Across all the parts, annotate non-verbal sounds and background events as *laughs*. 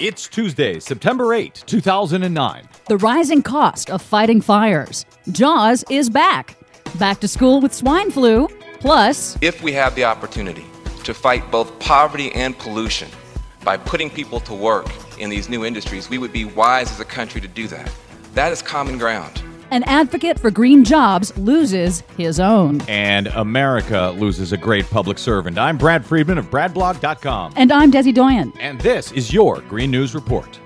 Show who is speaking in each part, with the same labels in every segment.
Speaker 1: It's Tuesday, September 8, 2009.
Speaker 2: The rising cost of fighting fires. Jaws is back. Back to school with swine flu. Plus,
Speaker 3: if we have the opportunity to fight both poverty and pollution by putting people to work in these new industries, we would be wise as a country to do that. That is common ground.
Speaker 2: An advocate for green jobs loses his own.
Speaker 1: And America loses a great public servant. I'm Brad Friedman of BradBlog.com.
Speaker 2: And I'm Desi Doyen.
Speaker 1: And this is your Green News Report.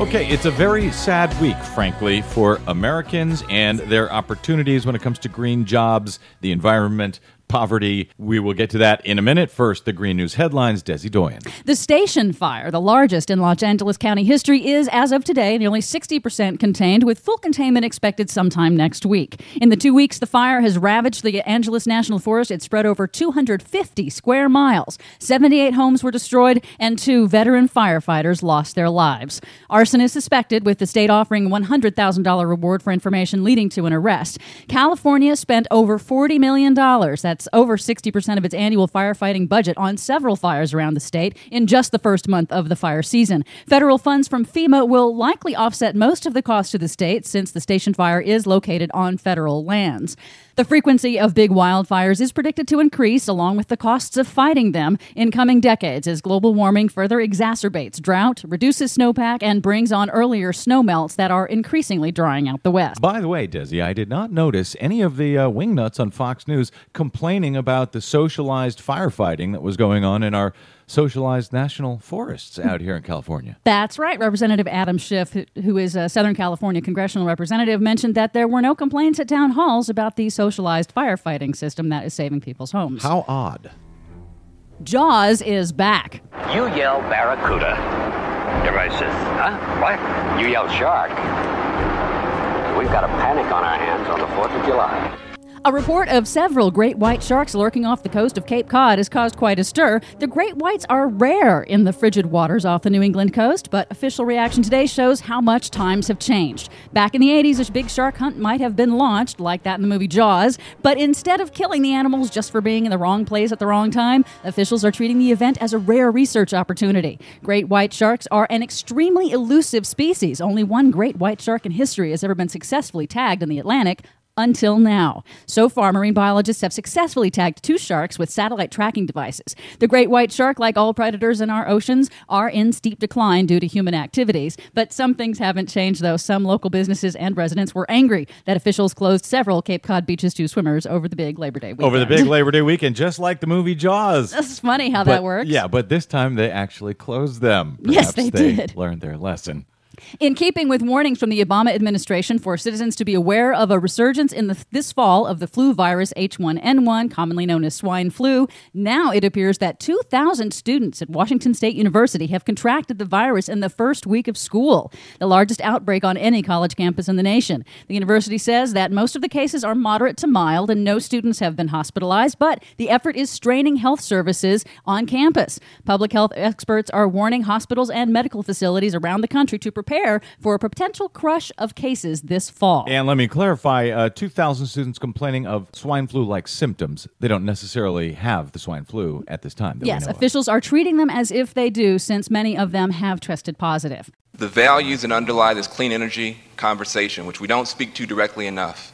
Speaker 1: Okay, it's a very sad week, frankly, for Americans and their opportunities when it comes to green jobs, the environment, poverty. We will get to that in a minute. First, the Green News headlines. Desi Doyen.
Speaker 2: The station fire, the largest in Los Angeles County history, is, as of today, nearly 60% contained, with full containment expected sometime next week. In the two weeks the fire has ravaged the Angeles National Forest, it spread over 250 square miles. 78 homes were destroyed, and two veteran firefighters lost their lives. Arson is suspected, with the state offering $100,000 reward for information leading to an arrest. California spent over $40 million. That's that's over 60% of its annual firefighting budget on several fires around the state in just the first month of the fire season. Federal funds from FEMA will likely offset most of the cost to the state since the station fire is located on federal lands. The frequency of big wildfires is predicted to increase along with the costs of fighting them in coming decades as global warming further exacerbates drought, reduces snowpack, and brings on earlier snowmelts that are increasingly drying out the West.
Speaker 1: By the way, Desi, I did not notice any of the uh, wingnuts on Fox News complaining about the socialized firefighting that was going on in our socialized national forests hmm. out here in California.
Speaker 2: That's right. Representative Adam Schiff, who is a Southern California congressional representative, mentioned that there were no complaints at town halls about the socialized firefighting system that is saving people's homes.
Speaker 1: How odd.
Speaker 2: Jaws is back.
Speaker 4: You yell barracuda. Everybody says, huh? What? You yell shark. We've got a panic on our hands on the 4th of July.
Speaker 2: A report of several great white sharks lurking off the coast of Cape Cod has caused quite a stir. The great whites are rare in the frigid waters off the New England coast, but official reaction today shows how much times have changed. Back in the 80s, a big shark hunt might have been launched, like that in the movie Jaws, but instead of killing the animals just for being in the wrong place at the wrong time, officials are treating the event as a rare research opportunity. Great white sharks are an extremely elusive species. Only one great white shark in history has ever been successfully tagged in the Atlantic, until now. So far, marine biologists have successfully tagged two sharks with satellite tracking devices. The great white shark, like all predators in our oceans, are in steep decline due to human activities. But some things haven't changed, though. Some local businesses and residents were angry that officials closed several Cape Cod beaches to swimmers over the big Labor Day weekend.
Speaker 1: Over the big Labor Day weekend, just like the movie Jaws. *laughs*
Speaker 2: That's funny how
Speaker 1: but,
Speaker 2: that works.
Speaker 1: Yeah, but this time they actually closed them.
Speaker 2: Perhaps yes, they,
Speaker 1: they
Speaker 2: did.
Speaker 1: Learned their lesson.
Speaker 2: In keeping with warnings from the Obama administration for citizens to be aware of a resurgence in the, this fall of the flu virus H1N1, commonly known as swine flu, now it appears that 2,000 students at Washington State University have contracted the virus in the first week of school, the largest outbreak on any college campus in the nation. The university says that most of the cases are moderate to mild and no students have been hospitalized, but the effort is straining health services on campus. Public health experts are warning hospitals and medical facilities around the country to prepare prepare for a potential crush of cases this fall.
Speaker 1: And let me clarify uh, 2,000 students complaining of swine flu like symptoms. They don't necessarily have the swine flu at this time.
Speaker 2: Yes, officials
Speaker 1: of.
Speaker 2: are treating them as if they do, since many of them have tested positive.
Speaker 3: The values that underlie this clean energy conversation, which we don't speak to directly enough,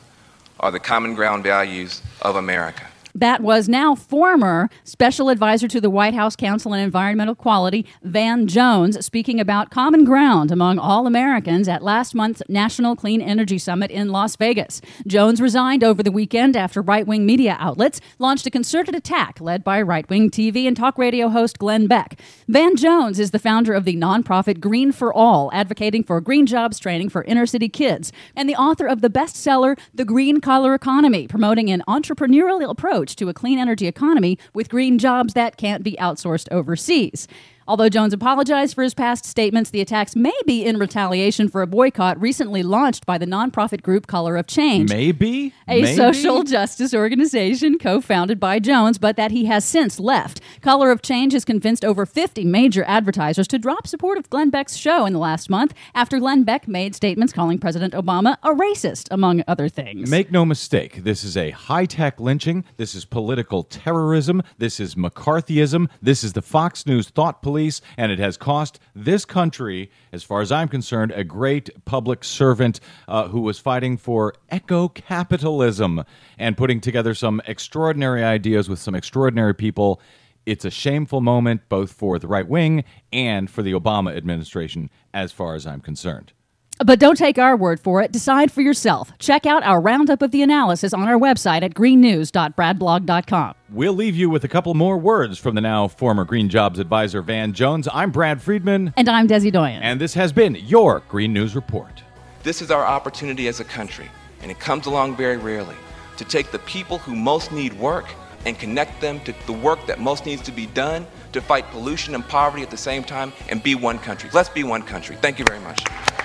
Speaker 3: are the common ground values of America.
Speaker 2: That was now former special advisor to the White House Council on Environmental Quality, Van Jones, speaking about common ground among all Americans at last month's National Clean Energy Summit in Las Vegas. Jones resigned over the weekend after right wing media outlets launched a concerted attack led by right wing TV and talk radio host Glenn Beck. Van Jones is the founder of the nonprofit Green for All, advocating for green jobs training for inner city kids, and the author of the bestseller The Green Collar Economy, promoting an entrepreneurial approach approach to a clean energy economy with green jobs that can't be outsourced overseas. Although Jones apologized for his past statements, the attacks may be in retaliation for a boycott recently launched by the nonprofit group Color of Change.
Speaker 1: Maybe
Speaker 2: a
Speaker 1: Maybe?
Speaker 2: social justice organization co founded by Jones, but that he has since left. Color of Change has convinced over 50 major advertisers to drop support of Glenn Beck's show in the last month after Glenn Beck made statements calling President Obama a racist, among other things.
Speaker 1: Make no mistake, this is a high tech lynching. This is political terrorism. This is McCarthyism. This is the Fox News thought police, and it has cost this country, as far as I'm concerned, a great public servant uh, who was fighting for eco capitalism and putting together some extraordinary ideas with some extraordinary people. It's a shameful moment both for the right wing and for the Obama administration, as far as I'm concerned.
Speaker 2: But don't take our word for it. Decide for yourself. Check out our roundup of the analysis on our website at greennews.bradblog.com.
Speaker 1: We'll leave you with a couple more words from the now former Green Jobs advisor Van Jones. I'm Brad Friedman.
Speaker 2: And I'm Desi Doyen.
Speaker 1: And this has been your Green News Report.
Speaker 3: This is our opportunity as a country, and it comes along very rarely, to take the people who most need work and connect them to the work that most needs to be done to fight pollution and poverty at the same time and be one country. Let's be one country. Thank you very much. Very good.